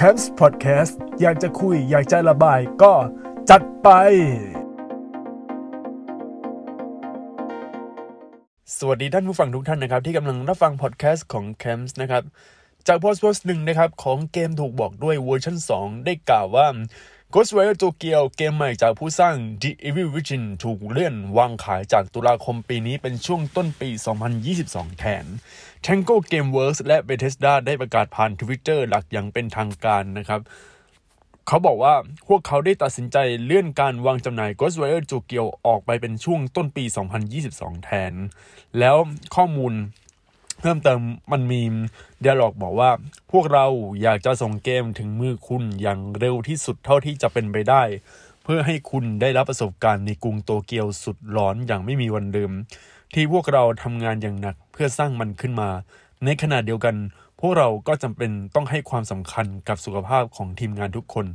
c a m p s Podcast อยากจะคุย อยากจะระบายก็จัดไป สวัสดีท่านผู้ฟังทุกท่านนะครับ ที่กำลังรับฟังพอดแคสต์ของ c a m p s นะครับ จากโพสต์โพสต์หนึ่งนะครับ ของเกมถูกบอกด้วยเวอร์ชัน2 ได้กล่าวว่า Ghostwire Tokyo เกมใหม่จากผู้สร้าง The Evil Within ถูกเลื่อนวางขายจากตุลาคมปีนี้เป็นช่วงต้นปี 2022 แทน Tango Gameworks และ Bethesda ได้ประกาศผ่าน Twitter หลักอย่างเป็นทางการนะครับ เขาบอกว่าพวกเขาได้ตัดสินใจเลื่อนการวางจำหน่าย Ghostwire Tokyo ออกไปเป็นช่วงต้นปี 2022 แทน แล้วข้อมูล เพิ่มเติมมันมีเดียลอกบอกว่า พวกเราอยากจะส่งเกมถึงมือคุณอย่างเร็วที่สุดเท่าที่จะเป็นไปได้ เพื่อให้คุณได้รับประสบการณ์ในกรุงโตเกียวสุดร้อนอย่างไม่มีวันลืม ที่พวกเราทำงานอย่างหนักเพื่อสร้างมันขึ้นมา ในขณะเดียวกัน พวกเราก็จำเป็นต้องให้ความสำคัญกับสุขภาพของทีมงานทุกคน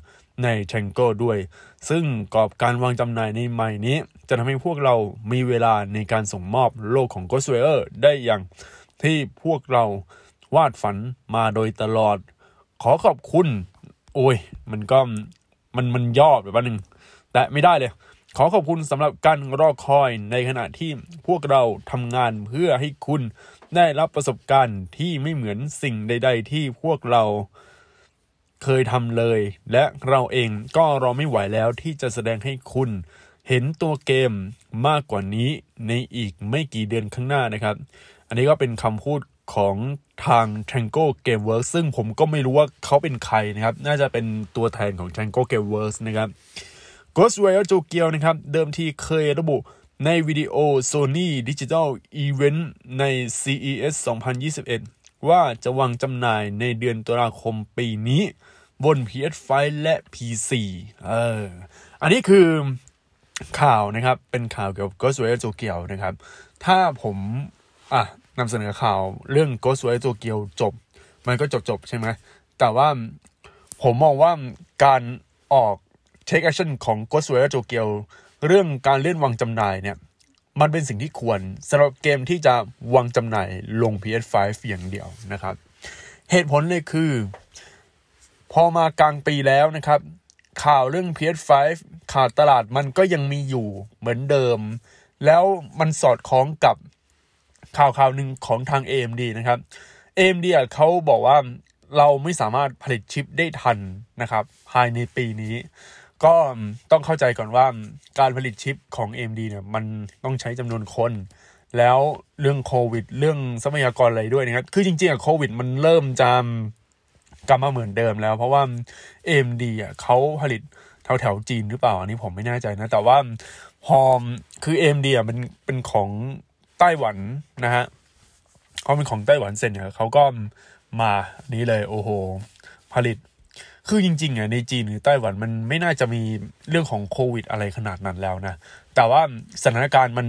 ใน t a n g o ด้วย ซึ่งกรอบการวางจำหน่ายในใหม่นี้ จะทำให้พวกเรามีเวลาในการส่งมอบโลกของ Ghostwire ได้อย่าง ที่พวกเราวาดฝันมาโดยตลอด ขอขอบคุณ โอ้ย มันก็มันมันย่อแบบว่าหนึ่งแต่ไม่ได้เลย ขอขอบคุณสำหรับการรอคอยในขณะที่พวกเราทำงานเพื่อให้คุณได้รับประสบการณ์ที่ไม่เหมือนสิ่งใด ๆ ที่พวกเราเคยทำเลย และเราเองก็รอไม่ไหวแล้วที่จะแสดงให้คุณเห็นตัวเกมมากกว่านี้ในอีกไม่กี่เดือนข้างหน้านะครับ อันนี้ก็เป็นคำพูดของทาง Tango Gameworks ซึ่งผมก็ไม่รู้ว่าเขาเป็นใครนะครับ น่าจะเป็นตัวแทนของ Tango Gameworks นะครับ Ghostwire Tokyo นะครับ เดิมทีเคยระบุในวิดีโอ Sony Digital Event ใน CES 2021 ว่าจะวางจำหน่ายในเดือนตุลาคมปีนี้ บน PS5 และ PC เออ อันนี้คือข่าวนะครับ เป็นข่าวเกี่ยวกับ Ghostwire Tokyo นะครับ ถ้าผม อะ นำเสนอข่าวเรื่อง Ghostwire Tokyo จบ มันก็จบจบใช่ไหม แต่ว่าผมมองว่าการออก take action ของ Ghostwire Tokyo เรื่องการเลื่อนวางจำหน่ายเนี่ย มันเป็นสิ่งที่ควรสำหรับเกมที่จะวางจำหน่ายลง PS5 อย่างเดียวนะครับ เหตุผลเลยคือ พอมากลางปีแล้วนะครับ ข่าวเรื่อง PS5 ขาดตลาดมันก็ยังมีอยู่เหมือนเดิม แล้วมันสอดคล้องกับ ข่าวข่าวหนึ่งของทาง AMD นะครับ AMD เขาบอกว่าเราไม่สามารถผลิตชิปได้ทันนะครับ ภายในปีนี้ ก็ต้องเข้าใจก่อนว่าการผลิตชิปของ AMD เนี่ยมันต้องใช้จำนวนคน แล้วเรื่องโควิด เรื่องทรัพยากรอะไรด้วยนะครับ คือจริงๆอะโควิด มันเริ่มจะกลับมาเหมือนเดิมแล้ว เพราะว่า AMD อะเขาผลิตแถวแถวจีนหรือเปล่า อันนี้ผมไม่แน่ใจนะ แต่ว่าพอคือ AMD อะมันเป็นของ ไต้หวันนะฮะเขาเป็นของไต้หวันเสร็จเนี่ยเขาก็มานี้เลยโอ้โห ผลิต คือจริงๆอะในจีนหรือไต้หวันมันไม่น่าจะมีเรื่องของโควิดอะไรขนาดนั้นแล้วนะ แต่ว่าสถานการณ์มัน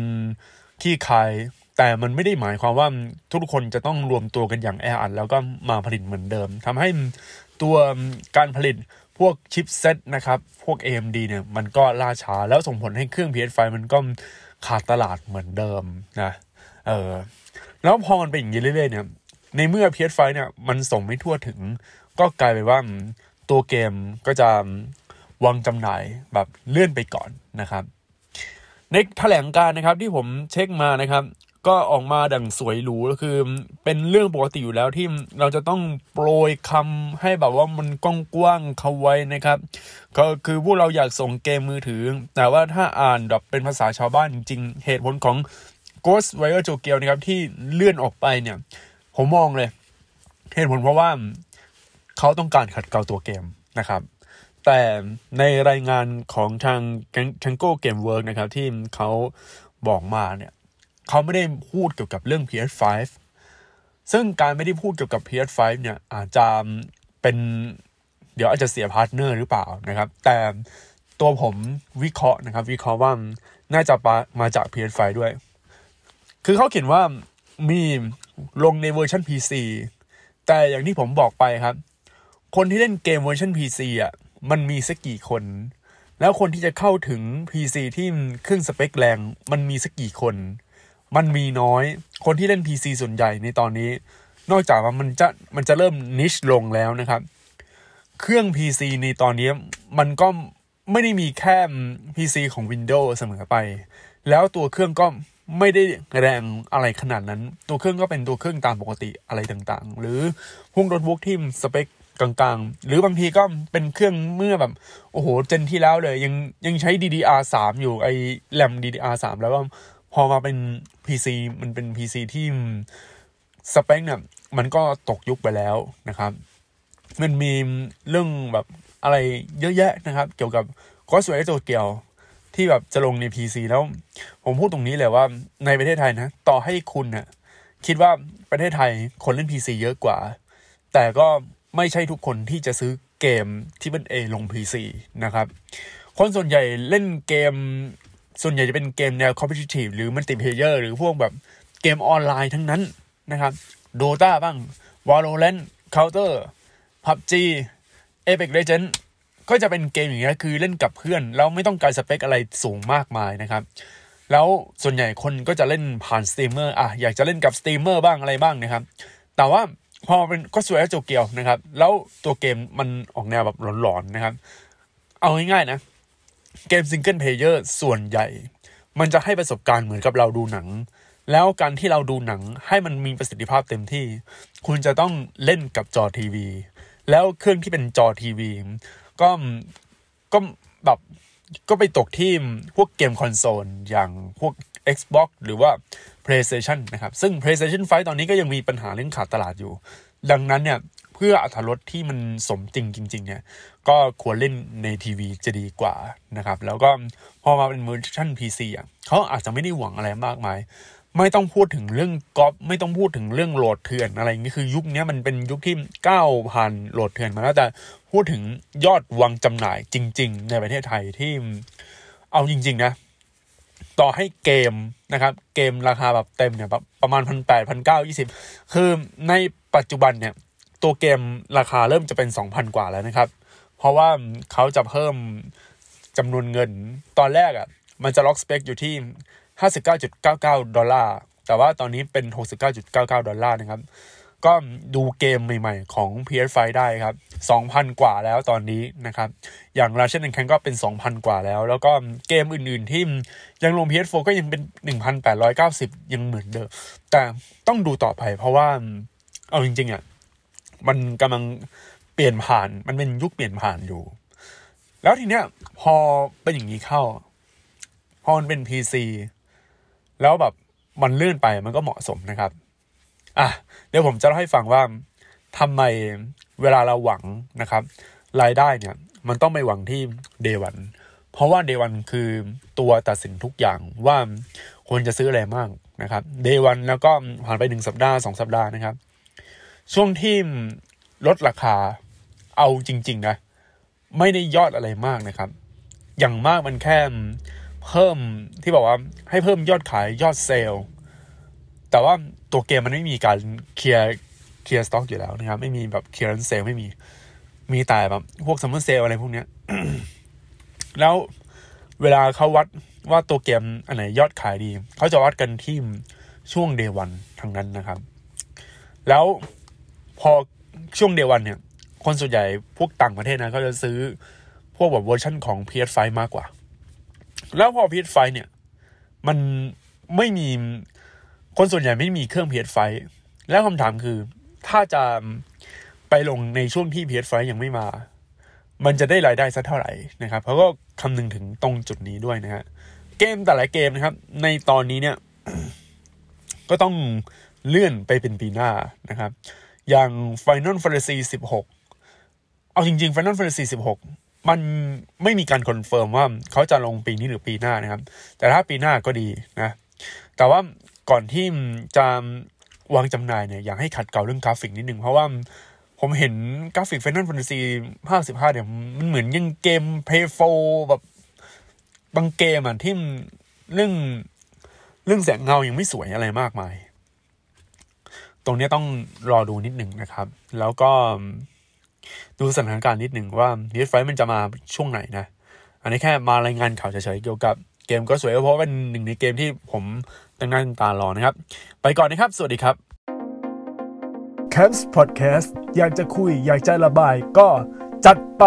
ขี้คาย แต่มันไม่ได้หมายความว่าทุกคนจะต้องรวมตัวกันอย่างแออัดแล้วก็มาผลิตเหมือนเดิมทำให้ตัวการผลิตพวกชิปเซตนะครับ พวก AMD เนี่ยมันก็ล่าช้าแล้วส่งผลให้เครื่อง PS5 มันก็ ขาดตลาดเหมือนเดิมนะเออแล้วพอมันเป็นอย่างนี้เรื่อยๆเนี่ย ในเมื่อ PS5 เนี่ยมันส่งไม่ทั่วถึง ก็กลายไปนว่าตัวเกมก็จะวางจำหน่ายแบบเลื่อนไปก่อนนะครับ ในแถลงการนะครับที่ผมเช็คมานะครับ ก็ออกมาดังสวยหรูก็คือ เป็นเรื่องปกติอยู่แล้วที่เราจะต้องโปรยคำให้แบบว่ามันกว้างๆเขาไว้นะครับ ก็คือพวกเราอยากส่งเกมมือถือ แต่ว่าถ้าอ่านแบบเป็นภาษาชาวบ้านจริงๆ เหตุผลของ Ghostwire Tokyo นะครับที่เลื่อนออกไปเนี่ย ผมมองเลย เหตุผลเพราะว่าเขาต้องการขัดเกลาตัวเกมนะครับแต่ในรายงานของทาง Tango Game Work นะครับที่เขาบอกมาเนี่ย เขาไม่ได้พูดเกี่ยวกับเรื่อง PS5 ซึ่งการไม่ได้พูดเกี่ยวกับ PS5 เนี่ยอาจจะเป็นเดี๋ยวอาจจะเสียพาร์ทเนอร์หรือเปล่านะครับ แต่ตัวผมวิเคราะห์นะครับ วิเคราะห์ว่าน่าจะมาจาก PS5 ด้วย คือเขาเขียนว่ามีลงในเวอร์ชัน PC แต่อย่างที่ผมบอกไปครับ คนที่เล่นเกมเวอร์ชัน PC อะมันมีสักกี่คน แล้วคนที่จะเข้าถึง PC ที่ขึ้นสเปคแรง มันมีสักกี่คน มันมีน้อย คนที่เล่น PC ส่วนใหญ่ในตอนนี้ นอกจากว่ามันจะมันจะเริ่มนิชลงแล้วนะครับ เครื่อง PC ในตอนนี้มันก็ไม่ได้มีแค่ PC ของ Windows เสมอไป แล้วตัวเครื่องก็ไม่ได้แรงอะไรขนาดนั้น ตัวเครื่องก็เป็นตัวเครื่องตามปกติอะไรต่างๆ หรือพวกโน้ตบุ๊กที่สเปคกลางๆ หรือบางทีก็เป็นเครื่องเมื่อแบบ โอ้โห เจนที่แล้วเลย ยังยังใช้ DDR3 อยู่ไอแรม DDR3 แล้วก็ พอมาเป็น PC มันเป็น PC ที่สเปคเนี่ยมันก็ตกยุคไปแล้วนะครับ มันมีเรื่องแบบอะไรเยอะแยะนะครับ เกี่ยวกับคอสเวโจเกียวที่แบบจะลงใน PC แล้ว ผมพูดตรงนี้เลยว่าในประเทศไทยนะ ต่อให้คุณนะ่ะคิดว่าประเทศไทยคนเล่น PC เยอะกว่า แต่ก็ไม่ใช่ทุกคนที่จะซื้อเกมที่เป็นเอลง PC นะครับ คนส่วนใหญ่เล่นเกม ส่วนใหญ่จะเป็นเกมแนว competitive หรือ multiplayer หรือพวกแบบเกมออนไลน์ทั้งนั้นนะครับ Dota บ้าง Valorant Counter PUBG Apex Legends ก็จะเป็นเกมอย่างเงี้ยคือเล่นกับเพื่อนแล้วไม่ต้องการสเปคอะไรสูงมากมายนะครับ แล้วส่วนใหญ่คนก็จะเล่นผ่านสตรีมเมอร์อะอยากจะเล่นกับสตรีมเมอร์บ้างอะไรบ้างนะครับ แต่ว่าพอเป็น Ghostwire Tokyo นะครับ แล้วตัวเกมมันออกแนวแบบหลอนๆนะครับ เอาง่ายๆนะ เกม single player ส่วนใหญ่ มันจะให้ประสบการณ์เหมือนกับเราดูหนัง แล้วการที่เราดูหนังให้มันมีประสิทธิภาพเต็มที่ คุณจะต้องเล่นกับจอทีวี แล้วเครื่องที่เป็นจอทีวี ก็ก็แบบก็ไปตกที่พวกเกมคอนโซลอย่างพวก Xbox หรือว่า PlayStation นะครับ ซึ่ง PlayStation 5 ตอนนี้ก็ยังมีปัญหาเรื่องขาดตลาดอยู่ ดังนั้นเนี่ย เพื่ออรรถรสที่มันสมจริงจริง ๆ เนี่ย ก็ควรเล่นในทีวีจะดีกว่านะครับ แล้วก็พอมาเป็นเวอร์ชัน PC อะเขาอาจจะไม่ได้หวังอะไรมากมาย ไม่ต้องพูดถึงเรื่องก๊อปไม่ต้องพูดถึงเรื่องโหลดเถื่อนอะไรนี้คือยุคนี้มันเป็นยุคที่ก้าวผ่านโหลดเถื่อนมาแล้วแต่พูดถึงยอดวางจำหน่ายจริง ๆ ในประเทศไทยที่เอาจริง ๆ นะต่อให้เกมนะครับ เกมราคาแบบเต็มเนี่ยประมาณพันแปดพันเก้ายี่สิบคือในปัจจุบันเนี่ย ตัวเกมราคาเริ่มจะเป็นสองพันกว่าแล้วนะครับ เพราะว่าเขาจะเพิ่มจำนวนเงิน ตอนแรกอะ่ะ มันจะล็อกสเปคอยู่ที่ 59.99 ดอลลาร์ แต่ว่าตอนนี้เป็น 69.99 ดอลลาร์นะครับ ก็ดูเกมใหม่ๆของ PS5 ได้ครับ 2,000 กว่าแล้วตอนนี้นะครับ อย่าง Ratchet Clank ก็เป็น 2,000 กว่าแล้ว แล้วก็เกมอื่นๆที่ยังลง PS4 ก็ยังเป็น 1,890 ยังเหมือนเดิม แต่ต้องดูต่อไปเพราะว่าเอาจริงๆอะ มันกำลังเปลี่ยนผ่าน มันเป็นยุคเปลี่ยนผ่านอยู่ แล้วทีเนี้ย พอเป็นอย่างนี้เข้า พอมันเป็น PC แล้วแบบมันเลื่อนไปมันก็เหมาะสมนะครับ อะเดี๋ยวผมจะเล่าให้ฟังว่าทำไมเวลาเราหวังนะครับ รายได้เนี่ย มันต้องไม่หวังที่เดวันเพราะว่าเดวันคือตัวตัดสินทุกอย่างว่าควรจะซื้ออะไรมากนะครับเดวันแล้วก็ผ่านไปหนึ่งสัปดาห์สองสัปดาห์นะครับ ช่วงที่ลดราคาเอาจริง ๆ นะ ไม่ได้ยอดอะไรมากนะครับ อย่างมากมันแค่เพิ่มที่บอกว่าให้เพิ่มยอดขายยอดเซลล์แต่ว่าตัวเกมมันไม่มีการเคลียร์เคลียร์สต็อกอยู่แล้วนะครับ ไม่มีแบบเคลียร์เซลไม่มี มีแต่แบบพวก summer sale อะไรพวกเนี้ย แล้วเวลาเขาวัดว่าตัวเกมอันไหนยอดขายดี เขาจะวัดกันที่ช่วง day one ทั้งนั้นนะครับ แล้ว พอช่วง day one เนี่ย คนส่วนใหญ่พวกต่างประเทศนะเขาจะซื้อพวกแบบเวอร์ชันของ PS5 มากกว่า แล้วพอ PS5 เนี่ย มันไม่มีคนส่วนใหญ่ไม่มีเครื่อง PS5 แล้วคำถามคือถ้าจะไปลงในช่วงที่ PS5 ยังไม่มา มันจะได้รายได้สักเท่าไหร่นะครับเขาก็คำนึงถึงตรงจุดนี้ด้วยนะฮะเกมแต่ละเกมนะครับ ในตอนนี้เนี่ย ก็ต้องเลื่อนไปเป็นปีหน้านะครับ อย่าง Final Fantasy 16 เอาจริงๆ Final Fantasy 16 มันไม่มีการคอนเฟิร์มว่าเขาจะลงปีนี้หรือปีหน้านะครับ แต่ถ้าปีหน้าก็ดีนะ แต่ว่าก่อนที่จะวางจำหน่ายเนี่ยอยากให้ขัดเกลาเรื่องกราฟิกนิดนึงเพราะว่าผมเห็นกราฟิก Final Fantasy ภาคสิบห้าเนี่ย มันเหมือนยังเกมเพย์โฟแบบบางเกมอะที่เรื่องเรื่องแสงเงายังไม่สวยอะไรมากมาย ตรงนี้ต้องรอดูนิดหนึ่งนะครับ แล้วก็ดูสถานการณ์นิดหนึ่งว่าเีสไฟมันจะมาช่วงไหนนะ อันนี้แค่มารายงานข่าวเฉยๆเกี่ยวกับเกมก็สวยเพราะเป็นหนึ่งในเกมที่ผมตั้งหน้าตั้งตารอนะครับ ไปก่อนนะครับ สวัสดีครับ c a m p s Podcast อยากจะคุยอยากจะระบายก็จัดไป